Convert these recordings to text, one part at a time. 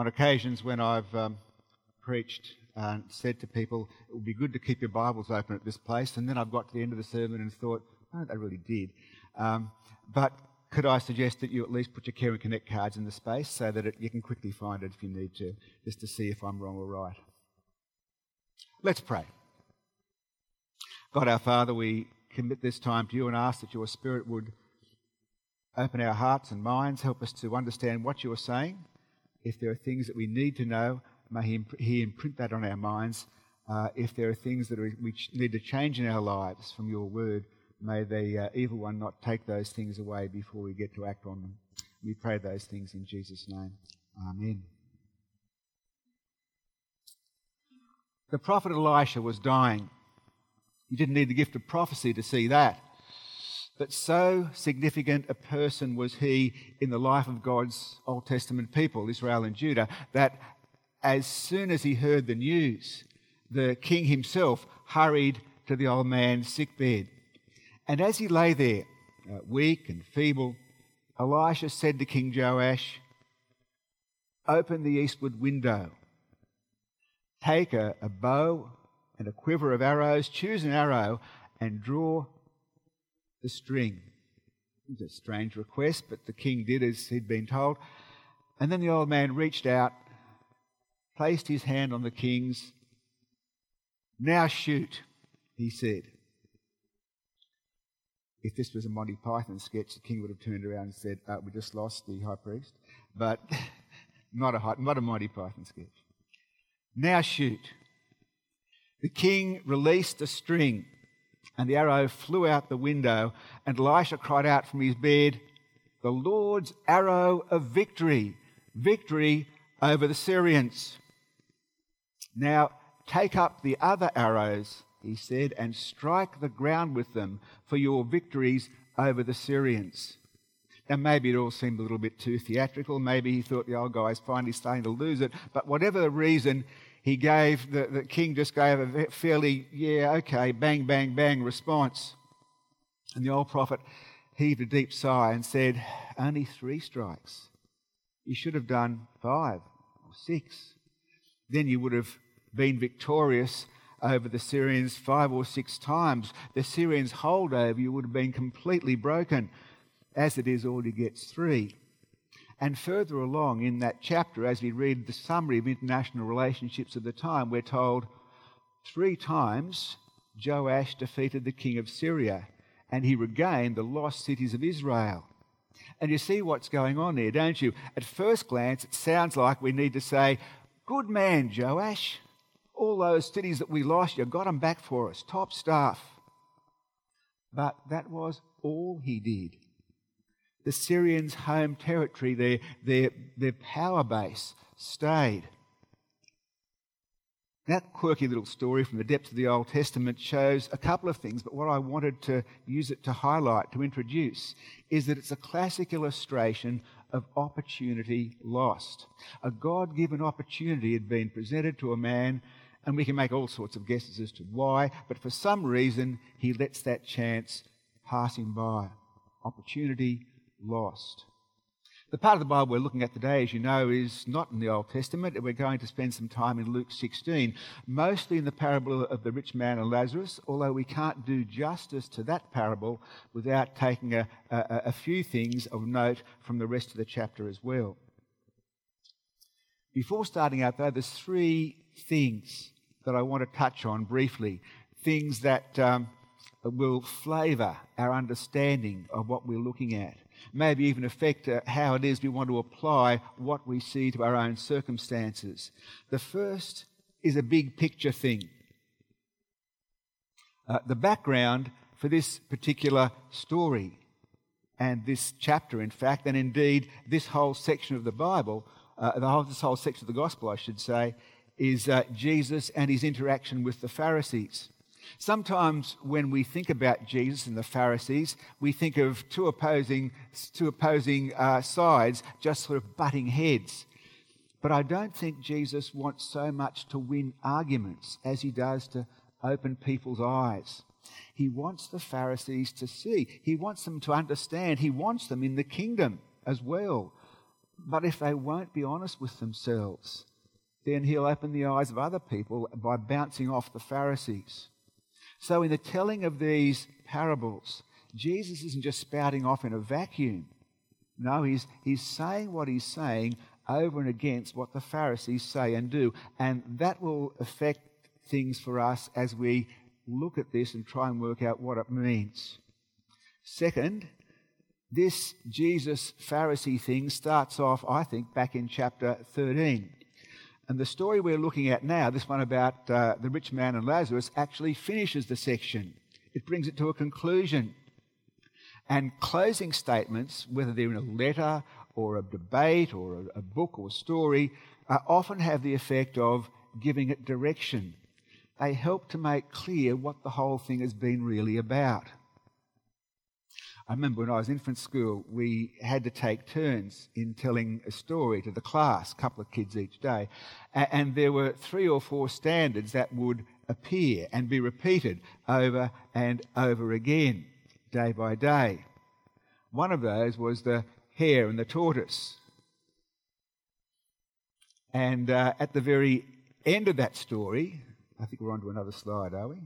on occasions when I've um, preached and said to people, it would be good to keep your Bibles open at this place, and then I've got to the end of the sermon and thought, oh, they really did. Um, but could I suggest that you at least put your Care and Connect cards in the space so that it, you can quickly find it if you need to, just to see if I'm wrong or right? Let's pray. God our Father, we commit this time to you and ask that your Spirit would open our hearts and minds, help us to understand what you are saying. If there are things that we need to know, may He, he imprint that on our minds. Uh, if there are things that are, we need to change in our lives from your word, may the uh, evil one not take those things away before we get to act on them. We pray those things in Jesus' name. Amen. The prophet Elisha was dying. You didn't need the gift of prophecy to see that. But so significant a person was he in the life of God's Old Testament people, Israel and Judah, that as soon as he heard the news, the king himself hurried to the old man's sick bed. And as he lay there, uh, weak and feeble, Elisha said to King Joash, Open the eastward window, take a, a bow and a quiver of arrows, choose an arrow, and draw the string. It's a strange request, but the king did as he'd been told. And then the old man reached out, placed his hand on the king's. Now shoot, he said. If this was a Monty Python sketch, the king would have turned around and said, uh, We just lost the high priest. But not a, not a Monty Python sketch. Now shoot. The king released a string, and the arrow flew out the window, and Elisha cried out from his bed, The Lord's arrow of victory, victory over the Syrians. Now take up the other arrows, he said, and strike the ground with them for your victories over the Syrians. Now, maybe it all seemed a little bit too theatrical. Maybe he thought the old guy's finally starting to lose it. But whatever the reason, he gave, the, the king just gave a fairly, yeah, okay, bang, bang, bang response. And the old prophet heaved a deep sigh and said, Only three strikes. You should have done five or six. Then you would have been victorious over the Syrians five or six times. The Syrians' hold over you would have been completely broken. As it is, all you get's three. And further along in that chapter, as we read the summary of international relationships of the time, we're told three times Joash defeated the king of Syria and he regained the lost cities of Israel. And you see what's going on there, don't you? At first glance, it sounds like we need to say, Good man, Joash. All those cities that we lost, you got them back for us. Top stuff. But that was all he did the Syrians' home territory, their, their, their power base, stayed. That quirky little story from the depths of the Old Testament shows a couple of things, but what I wanted to use it to highlight, to introduce, is that it's a classic illustration of opportunity lost. A God given opportunity had been presented to a man, and we can make all sorts of guesses as to why, but for some reason, he lets that chance pass him by. Opportunity lost. The part of the Bible we're looking at today, as you know, is not in the Old Testament. And we're going to spend some time in Luke 16, mostly in the parable of the rich man and Lazarus, although we can't do justice to that parable without taking a, a, a few things of note from the rest of the chapter as well. Before starting out, though, there's three things that I want to touch on briefly, things that um, will flavour our understanding of what we're looking at maybe even affect uh, how it is we want to apply what we see to our own circumstances. The first is a big picture thing. Uh, the background for this particular story and this chapter, in fact, and indeed this whole section of the Bible, uh, the whole, this whole section of the gospel, I should say, is uh, Jesus and his interaction with the Pharisees. Sometimes when we think about Jesus and the Pharisees, we think of two opposing, two opposing uh, sides just sort of butting heads. But I don't think Jesus wants so much to win arguments as he does to open people's eyes. He wants the Pharisees to see. He wants them to understand. He wants them in the kingdom as well. But if they won't be honest with themselves, then he'll open the eyes of other people by bouncing off the Pharisees. So, in the telling of these parables, Jesus isn't just spouting off in a vacuum. No, he's, he's saying what he's saying over and against what the Pharisees say and do. And that will affect things for us as we look at this and try and work out what it means. Second, this Jesus Pharisee thing starts off, I think, back in chapter 13. And the story we're looking at now, this one about uh, the rich man and Lazarus, actually finishes the section. It brings it to a conclusion. And closing statements, whether they're in a letter or a debate or a, book or a story, uh, often have the effect of giving it direction. They help to make clear what the whole thing has been really about. I remember when I was in infant school, we had to take turns in telling a story to the class, a couple of kids each day. And there were three or four standards that would appear and be repeated over and over again, day by day. One of those was the hare and the tortoise. And uh, at the very end of that story, I think we're on to another slide, are we?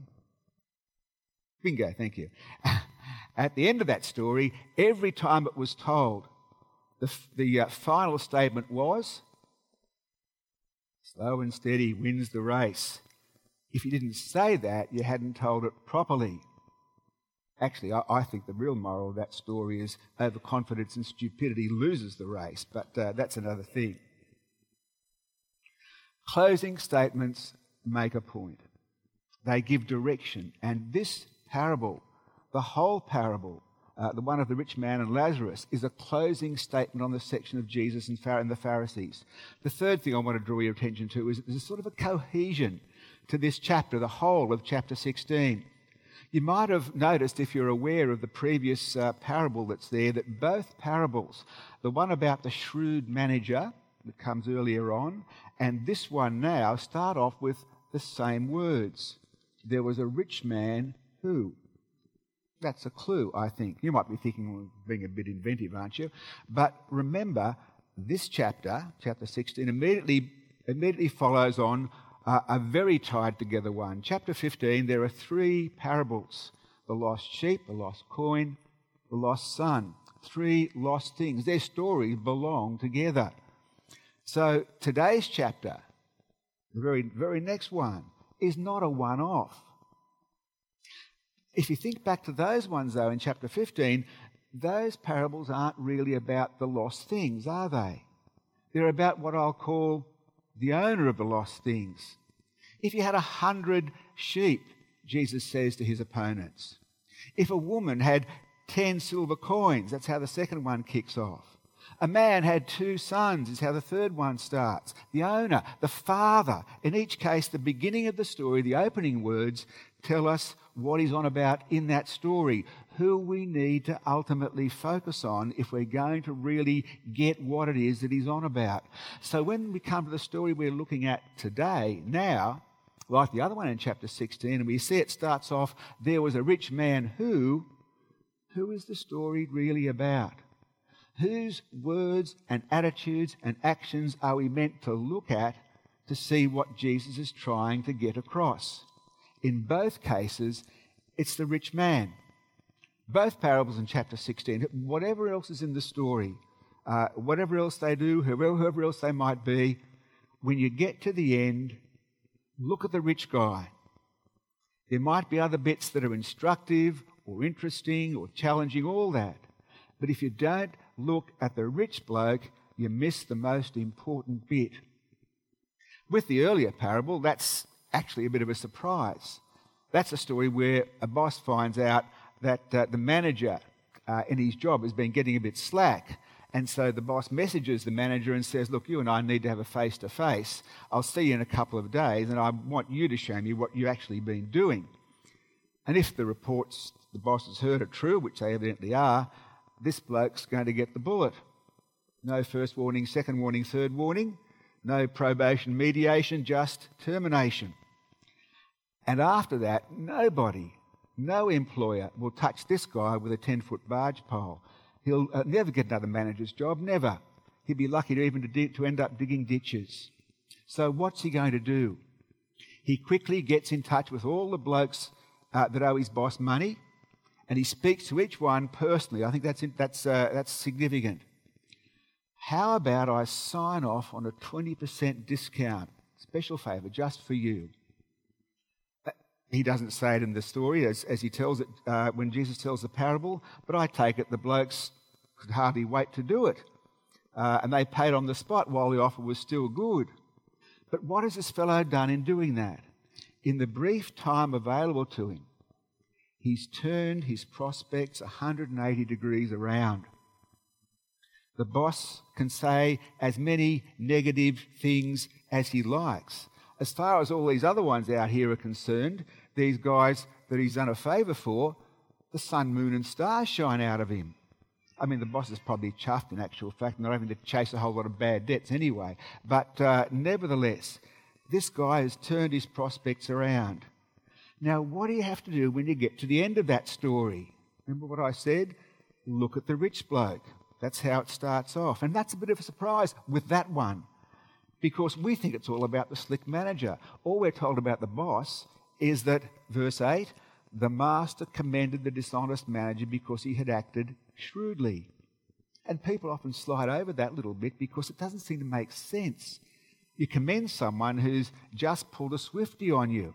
Bingo, thank you. At the end of that story, every time it was told, the, the uh, final statement was slow and steady wins the race. If you didn't say that, you hadn't told it properly. Actually, I, I think the real moral of that story is overconfidence and stupidity loses the race, but uh, that's another thing. Closing statements make a point, they give direction, and this parable the whole parable, uh, the one of the rich man and Lazarus, is a closing statement on the section of Jesus and, the Pharisees. The third thing I want to draw your attention to is there's a sort of a cohesion to this chapter, the whole of chapter 16. You might have noticed, if you're aware of the previous uh, parable that's there, that both parables, the one about the shrewd manager that comes earlier on, and this one now, start off with the same words. There was a rich man who that's a clue, I think. You might be thinking, well, being a bit inventive, aren't you? But remember, this chapter, chapter 16, immediately, immediately follows on uh, a very tied together one. Chapter 15, there are three parables the lost sheep, the lost coin, the lost son. Three lost things. Their stories belong together. So today's chapter, the very, very next one, is not a one off. If you think back to those ones, though, in chapter 15, those parables aren't really about the lost things, are they? They're about what I'll call the owner of the lost things. If you had a hundred sheep, Jesus says to his opponents, if a woman had ten silver coins, that's how the second one kicks off. A man had two sons, is how the third one starts. The owner, the father. In each case, the beginning of the story, the opening words, tell us what he's on about in that story, who we need to ultimately focus on if we're going to really get what it is that he's on about. So when we come to the story we're looking at today, now, like the other one in chapter 16, and we see it starts off, there was a rich man who, who is the story really about? Whose words and attitudes and actions are we meant to look at to see what Jesus is trying to get across? In both cases, it's the rich man. Both parables in chapter 16, whatever else is in the story, uh, whatever else they do, whoever, whoever else they might be, when you get to the end, look at the rich guy. There might be other bits that are instructive or interesting or challenging, all that. But if you don't look at the rich bloke, you miss the most important bit. With the earlier parable, that's actually a bit of a surprise. That's a story where a boss finds out that uh, the manager uh, in his job has been getting a bit slack. And so the boss messages the manager and says, Look, you and I need to have a face to face. I'll see you in a couple of days, and I want you to show me what you've actually been doing. And if the reports the boss has heard are true, which they evidently are, this bloke's going to get the bullet. No first warning, second warning, third warning. No probation, mediation, just termination. And after that, nobody, no employer will touch this guy with a 10 foot barge pole. He'll uh, never get another manager's job, never. he'd be lucky to even to, di- to end up digging ditches. So what's he going to do? He quickly gets in touch with all the blokes uh, that owe his boss money, and he speaks to each one personally. I think that's, that's, uh, that's significant. How about I sign off on a 20% discount, special favour, just for you? He doesn't say it in the story as, as he tells it uh, when Jesus tells the parable, but I take it the blokes could hardly wait to do it. Uh, and they paid on the spot while the offer was still good. But what has this fellow done in doing that? In the brief time available to him, he's turned his prospects 180 degrees around. The boss can say as many negative things as he likes. As far as all these other ones out here are concerned, these guys that he's done a favour for, the sun, moon, and stars shine out of him. I mean, the boss is probably chuffed in actual fact, not having to chase a whole lot of bad debts anyway. But uh, nevertheless, this guy has turned his prospects around. Now, what do you have to do when you get to the end of that story? Remember what I said? Look at the rich bloke. That's how it starts off. And that's a bit of a surprise with that one because we think it's all about the slick manager. All we're told about the boss is that, verse 8, the master commended the dishonest manager because he had acted shrewdly. And people often slide over that little bit because it doesn't seem to make sense. You commend someone who's just pulled a swifty on you.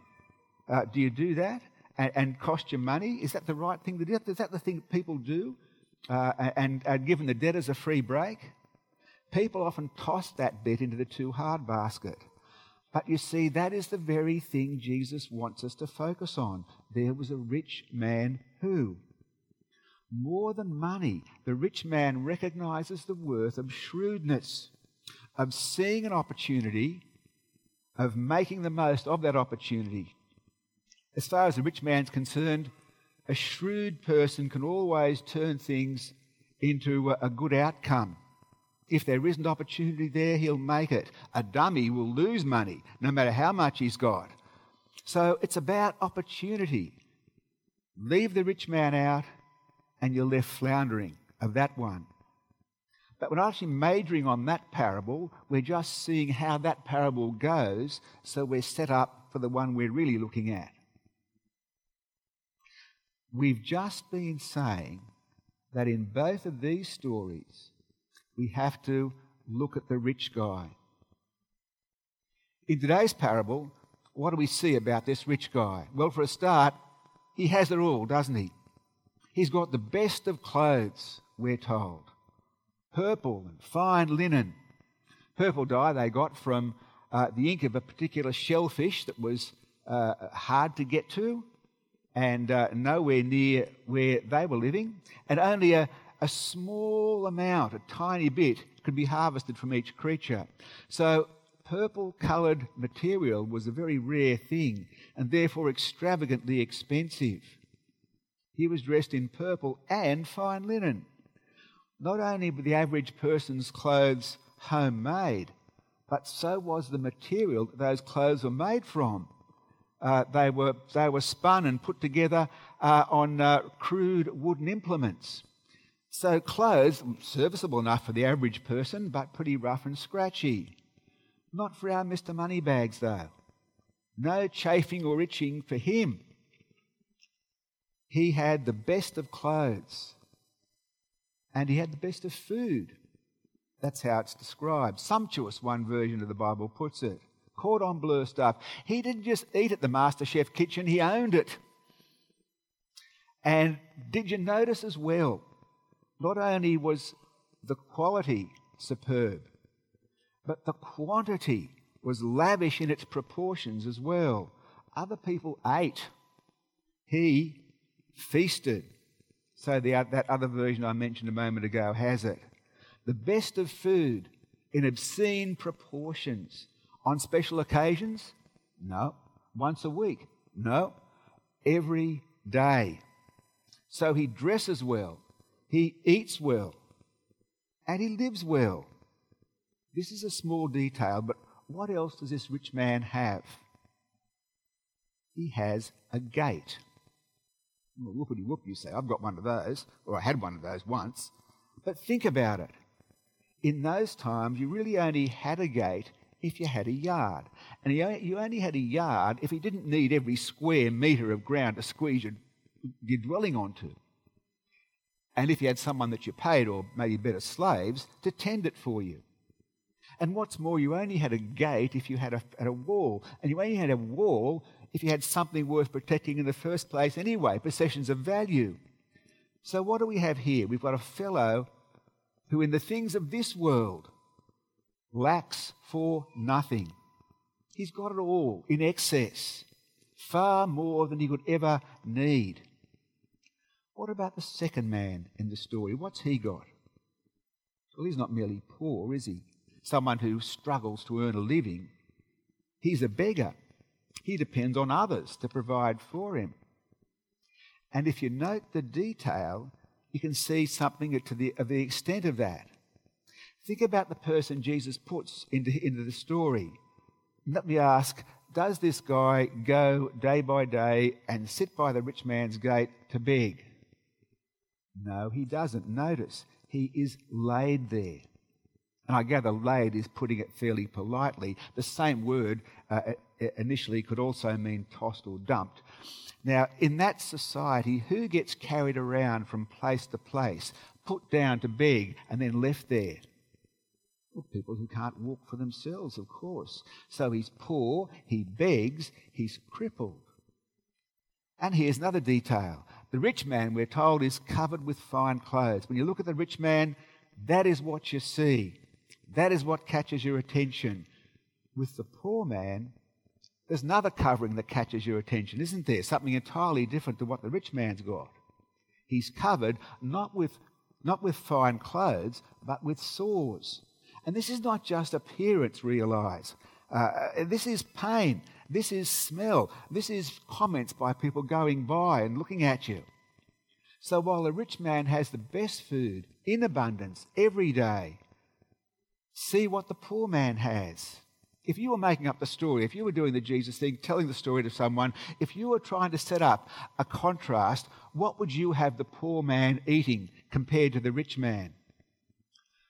Uh, do you do that and, and, cost you money? Is that the right thing to do? Is that the thing that people do? Uh, and, and given the debtors a free break? People often toss that bit into the too hard basket. But you see, that is the very thing Jesus wants us to focus on. There was a rich man who more than money, the rich man recognizes the worth of shrewdness, of seeing an opportunity, of making the most of that opportunity. As far as the rich man's concerned, a shrewd person can always turn things into a good outcome. If there isn't opportunity there, he'll make it. A dummy will lose money, no matter how much he's got. So it's about opportunity. Leave the rich man out and you're left floundering of that one. But we're not actually majoring on that parable, we're just seeing how that parable goes, so we're set up for the one we're really looking at. We've just been saying that in both of these stories, we have to look at the rich guy. In today's parable, what do we see about this rich guy? Well, for a start, he has it all, doesn't he? He's got the best of clothes, we're told purple and fine linen. Purple dye they got from uh, the ink of a particular shellfish that was uh, hard to get to and uh, nowhere near where they were living, and only a, a small amount, a tiny bit, could be harvested from each creature. So, purple coloured material was a very rare thing and therefore extravagantly expensive. He was dressed in purple and fine linen. Not only were the average person's clothes homemade, but so was the material that those clothes were made from. Uh, they, were, they were spun and put together uh, on uh, crude wooden implements. So, clothes, mm, serviceable enough for the average person, but pretty rough and scratchy. Not for our Mr. Moneybags, though. No chafing or itching for him. He had the best of clothes and he had the best of food. That's how it's described. Sumptuous, one version of the Bible puts it. Cordon bleu stuff. He didn't just eat at the Master Chef kitchen, he owned it. And did you notice as well, not only was the quality superb, but the quantity was lavish in its proportions as well. Other people ate. He feasted. So the, uh, that other version I mentioned a moment ago has it. The best of food in obscene proportions. On special occasions? No. Once a week? No. Every day. So he dresses well, he eats well, and he lives well. This is a small detail, but what else does this rich man have? He has a gate. Well, Whoopity whoop, you say. I've got one of those, or I had one of those once. But think about it. in those times, you really only had a gate if you had a yard. And you only had a yard if you didn't need every square metre of ground to squeeze your, your dwelling onto. And if you had someone that you paid, or maybe better slaves, to tend it for you. And what's more, you only had a gate if you had a, had a wall. And you only had a wall if you had something worth protecting in the first place anyway, possessions of value. So what do we have here? We've got a fellow who, in the things of this world, lacks for nothing. He's got it all in excess, far more than he could ever need. What about the second man in the story? What's he got? Well, he's not merely poor, is he? Someone who struggles to earn a living. He's a beggar. He depends on others to provide for him. And if you note the detail, you can see something to the, of the extent of that. Think about the person Jesus puts into, into the story. Let me ask Does this guy go day by day and sit by the rich man's gate to beg? No, he doesn't. Notice, he is laid there. And I gather laid is putting it fairly politely. The same word uh, initially could also mean tossed or dumped. Now, in that society, who gets carried around from place to place, put down to beg, and then left there? Well, people who can't walk for themselves, of course. So he's poor, he begs, he's crippled. And here's another detail. The rich man, we're told, is covered with fine clothes. When you look at the rich man, that is what you see. That is what catches your attention. With the poor man, there's another covering that catches your attention, isn't there? Something entirely different to what the rich man's got. He's covered not with, not with fine clothes, but with sores. And this is not just appearance, realize. Uh, this is pain. This is smell. This is comments by people going by and looking at you. So while the rich man has the best food in abundance every day, see what the poor man has if you were making up the story, if you were doing the Jesus thing, telling the story to someone, if you were trying to set up a contrast, what would you have the poor man eating compared to the rich man?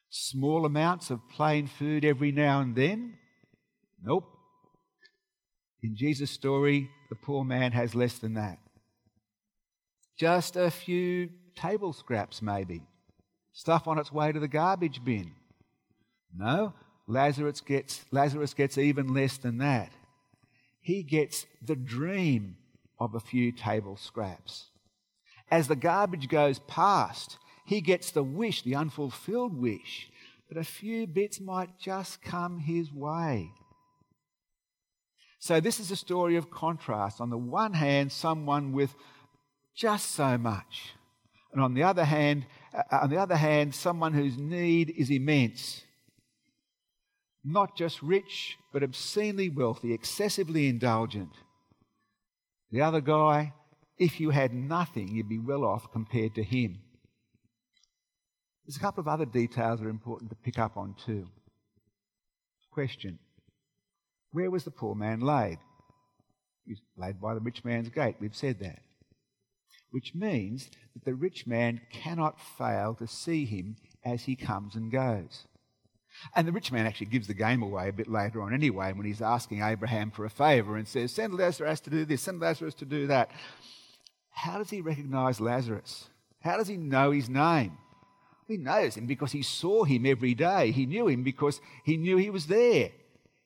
Small amounts of plain food every now and then? Nope. In Jesus' story, the poor man has less than that. Just a few table scraps, maybe. Stuff on its way to the garbage bin. No, Lazarus gets, Lazarus gets even less than that. He gets the dream of a few table scraps. As the garbage goes past, he gets the wish, the unfulfilled wish, that a few bits might just come his way. So, this is a story of contrast. On the one hand, someone with just so much. And on the other hand, uh, on the other hand, someone whose need is immense not just rich, but obscenely wealthy, excessively indulgent. The other guy, if you had nothing, you'd be well off compared to him. There's a couple of other details that are important to pick up on too. Question Where was the poor man laid? He was laid by the rich man's gate. We've said that. Which means that the rich man cannot fail to see him as he comes and goes. And the rich man actually gives the game away a bit later on anyway when he's asking Abraham for a favor and says, Send Lazarus to do this, send Lazarus to do that. How does he recognize Lazarus? How does he know his name? He knows him because he saw him every day. He knew him because he knew he was there.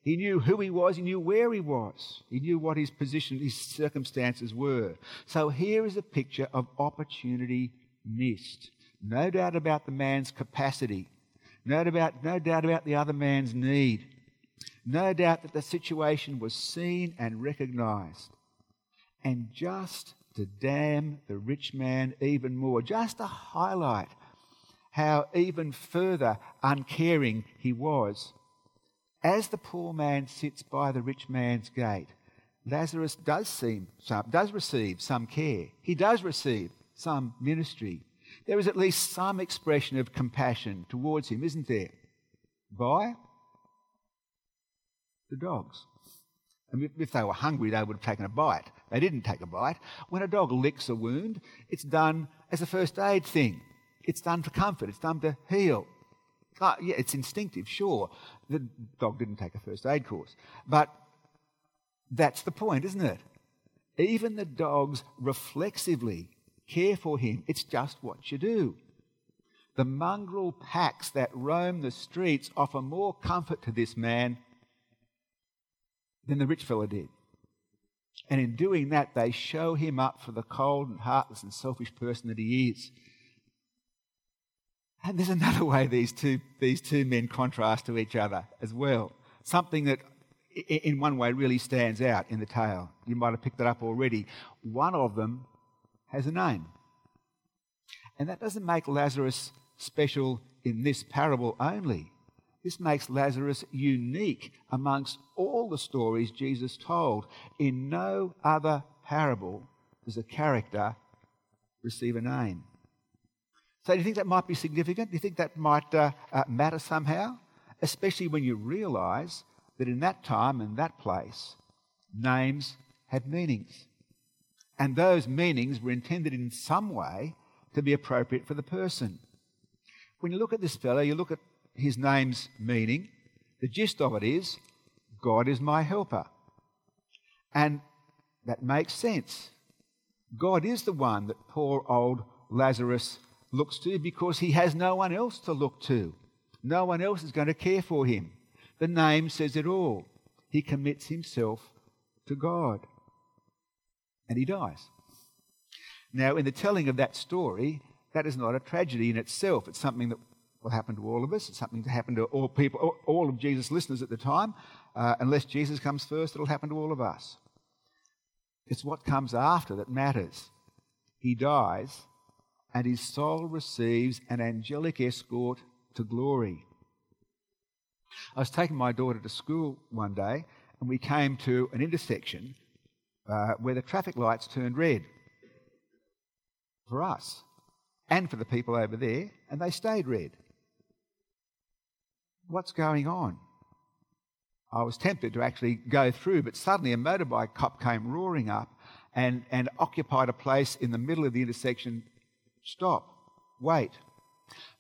He knew who he was, he knew where he was, he knew what his position, his circumstances were. So here is a picture of opportunity missed. No doubt about the man's capacity no, about, no doubt about the other man's need. No doubt that the situation was seen and recognized. And just to damn the rich man even more, just to highlight how even further uncaring he was. As the poor man sits by the rich man's gate, Lazarus does seem some, does receive some care. He does receive some ministry there is at least some expression of compassion towards him, isn't there? By the dogs. And if they were hungry, they would have taken a bite. They didn't take a bite. When a dog licks a wound, it's done as a first aid thing. It's done for comfort. It's done to heal. Oh, yeah, it's instinctive, sure. The dog didn't take a first aid course. But that's the point, isn't it? Even the dogs reflexively care for him. It's just what you do. The mongrel packs that roam the streets offer more comfort to this man than the rich fellow did. And in doing that, they show him up for the cold and heartless and selfish person that he is. And there's another way these two, these two men contrast to each other as well. Something that, in one way, really stands out in the tale. You might have picked it up already. One of them has a name. And that doesn't make Lazarus special in this parable only. This makes Lazarus unique amongst all the stories Jesus told. In no other parable does a character receive a name. So, do you think that might be significant? Do you think that might uh, uh, matter somehow? Especially when you realize that in that time and that place, names had meanings. And those meanings were intended in some way to be appropriate for the person. When you look at this fellow, you look at his name's meaning. The gist of it is God is my helper. And that makes sense. God is the one that poor old Lazarus looks to because he has no one else to look to. No one else is going to care for him. The name says it all. He commits himself to God. And he dies. Now, in the telling of that story, that is not a tragedy in itself. It's something that will happen to all of us. It's something to happen to all people, all of Jesus' listeners at the time. Uh, unless Jesus comes first, it'll happen to all of us. It's what comes after that matters. He dies, and his soul receives an angelic escort to glory. I was taking my daughter to school one day, and we came to an intersection uh, where the traffic lights turned red for us and for the people over there, and they stayed red. What's going on? I was tempted to actually go through, but suddenly a motorbike cop came roaring up and, and occupied a place in the middle of the intersection Stop. Wait.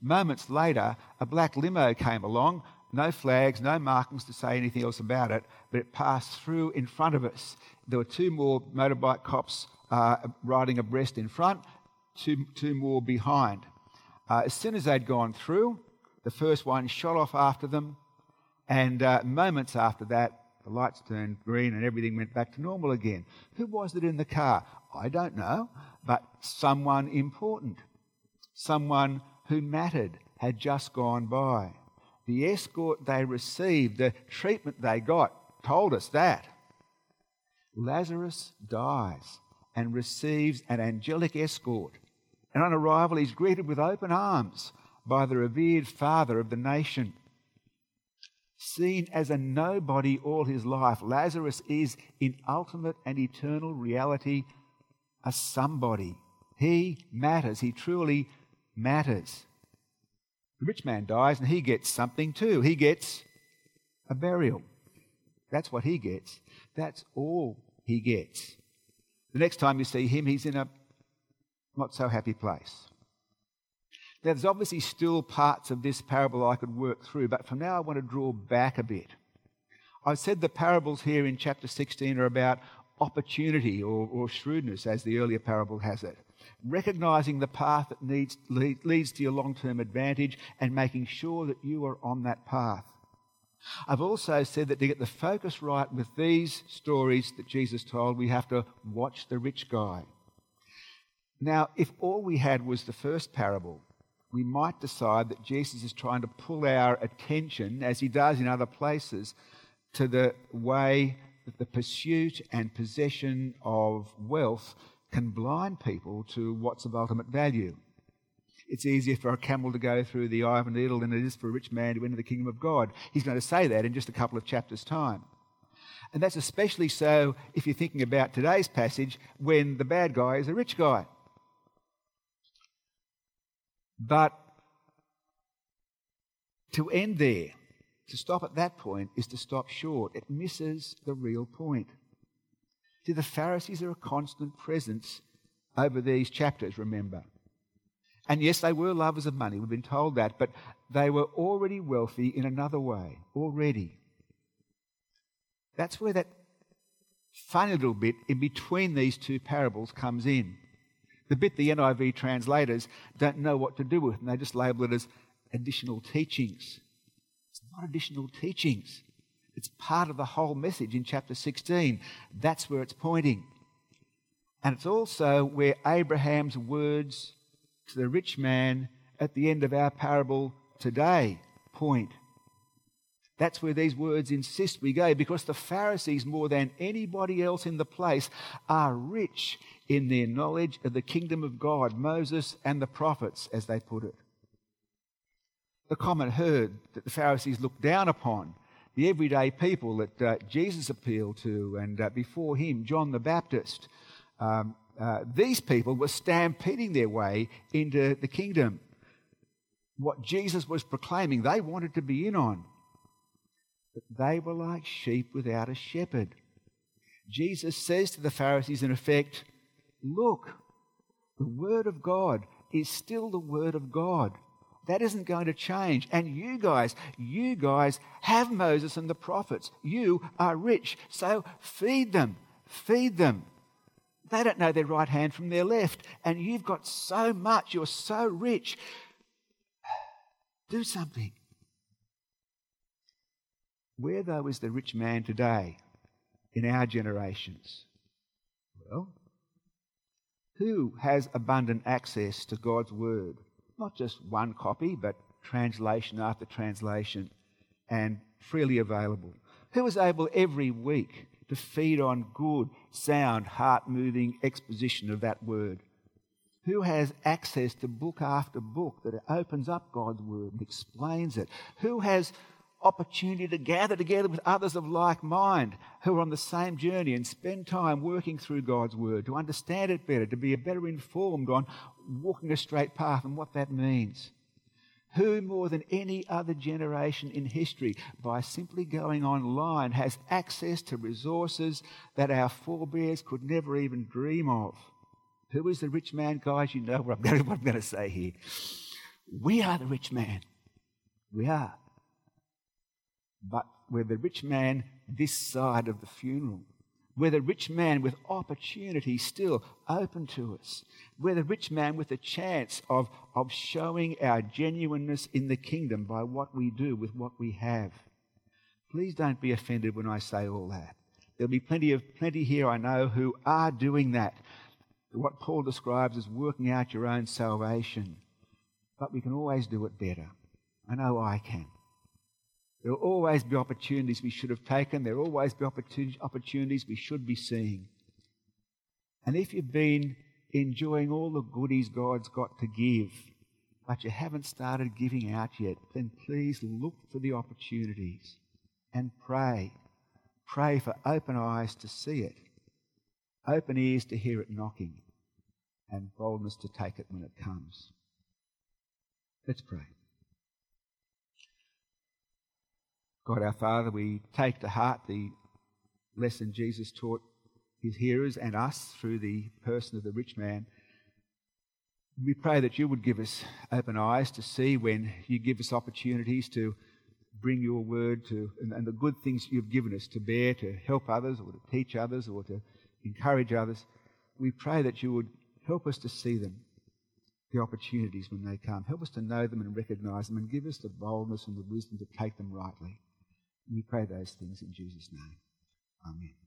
Moments later, a black limo came along, no flags, no markings to say anything else about it, but it passed through in front of us. There were two more motorbike cops uh, riding abreast in front, two, two more behind. Uh, as soon as they'd gone through, the first one shot off after them, and uh, moments after that, the lights turned green and everything went back to normal again. Who was it in the car? I don't know but someone important, someone who mattered, had just gone by. The escort they received, the treatment they got, told us that. Lazarus dies and receives an angelic escort. And on arrival, he's greeted with open arms by the revered father of the nation. Seen as a nobody all his life, Lazarus is in ultimate and eternal reality a somebody. He matters. He truly matters. The rich man dies and he gets something too. He gets a burial. That's what he gets. That's all he gets. The next time you see him, he's in a not so happy place. There's obviously still parts of this parable I could work through, but for now I want to draw back a bit. I've said the parables here in chapter 16 are about opportunity or, or shrewdness, as the earlier parable has it. Recognizing the path that needs, lead, leads to your long term advantage and making sure that you are on that path. I've also said that to get the focus right with these stories that Jesus told, we have to watch the rich guy. Now, if all we had was the first parable, we might decide that Jesus is trying to pull our attention, as he does in other places, to the way that the pursuit and possession of wealth can blind people to what's of ultimate value. It's easier for a camel to go through the eye of a needle than it is for a rich man to enter the kingdom of God. He's going to say that in just a couple of chapters' time. And that's especially so if you're thinking about today's passage when the bad guy is a rich guy. But to end there, to stop at that point is to stop short. It misses the real point. See, the Pharisees are a constant presence over these chapters, remember. And yes, they were lovers of money, we've been told that, but they were already wealthy in another way, already. That's where that funny little bit in between these two parables comes in. The bit the NIV translators don't know what to do with, and they just label it as additional teachings. It's not additional teachings, it's part of the whole message in chapter 16. That's where it's pointing. And it's also where Abraham's words to the rich man at the end of our parable today point. That's where these words insist we go because the Pharisees, more than anybody else in the place, are rich in their knowledge of the kingdom of God, Moses and the prophets, as they put it. The common herd that the Pharisees looked down upon, the everyday people that uh, Jesus appealed to, and uh, before him, John the Baptist, um, uh, these people were stampeding their way into the kingdom. What Jesus was proclaiming, they wanted to be in on. But they were like sheep without a shepherd. Jesus says to the Pharisees, in effect, Look, the Word of God is still the Word of God. That isn't going to change. And you guys, you guys have Moses and the prophets. You are rich. So feed them. Feed them. They don't know their right hand from their left. And you've got so much. You're so rich. Do something. Where, though, is the rich man today in our generations? Well, who has abundant access to God's Word? Not just one copy, but translation after translation and freely available. Who is able every week to feed on good, sound, heart moving exposition of that word? Who has access to book after book that opens up God's word and explains it? Who has opportunity to gather together with others of like mind who are on the same journey and spend time working through God's word to understand it better, to be better informed on walking a straight path and what that means? Who more than any other generation in history, by simply going online, has access to resources that our forebears could never even dream of? Who is the rich man, guys? You know what I'm going to, what I'm going to say here. We are the rich man. We are. But we're the rich man this side of the funeral. We're the rich man with opportunity still open to us. We're the rich man with a chance of, of showing our genuineness in the kingdom by what we do with what we have. Please don't be offended when I say all that. There'll be plenty of plenty here I know who are doing that. What Paul describes as working out your own salvation. But we can always do it better. I know I can. There will always be opportunities we should have taken. There will always be opportunities we should be seeing. And if you've been enjoying all the goodies God's got to give, but you haven't started giving out yet, then please look for the opportunities and pray. Pray for open eyes to see it, open ears to hear it knocking, and boldness to take it when it comes. Let's pray. God our Father, we take to heart the lesson Jesus taught his hearers and us through the person of the rich man. We pray that you would give us open eyes to see when you give us opportunities to bring your word to and, and the good things you've given us to bear to help others or to teach others or to encourage others. We pray that you would help us to see them, the opportunities when they come. Help us to know them and recognize them and give us the boldness and the wisdom to take them rightly. We pray those things in Jesus' name. Amen.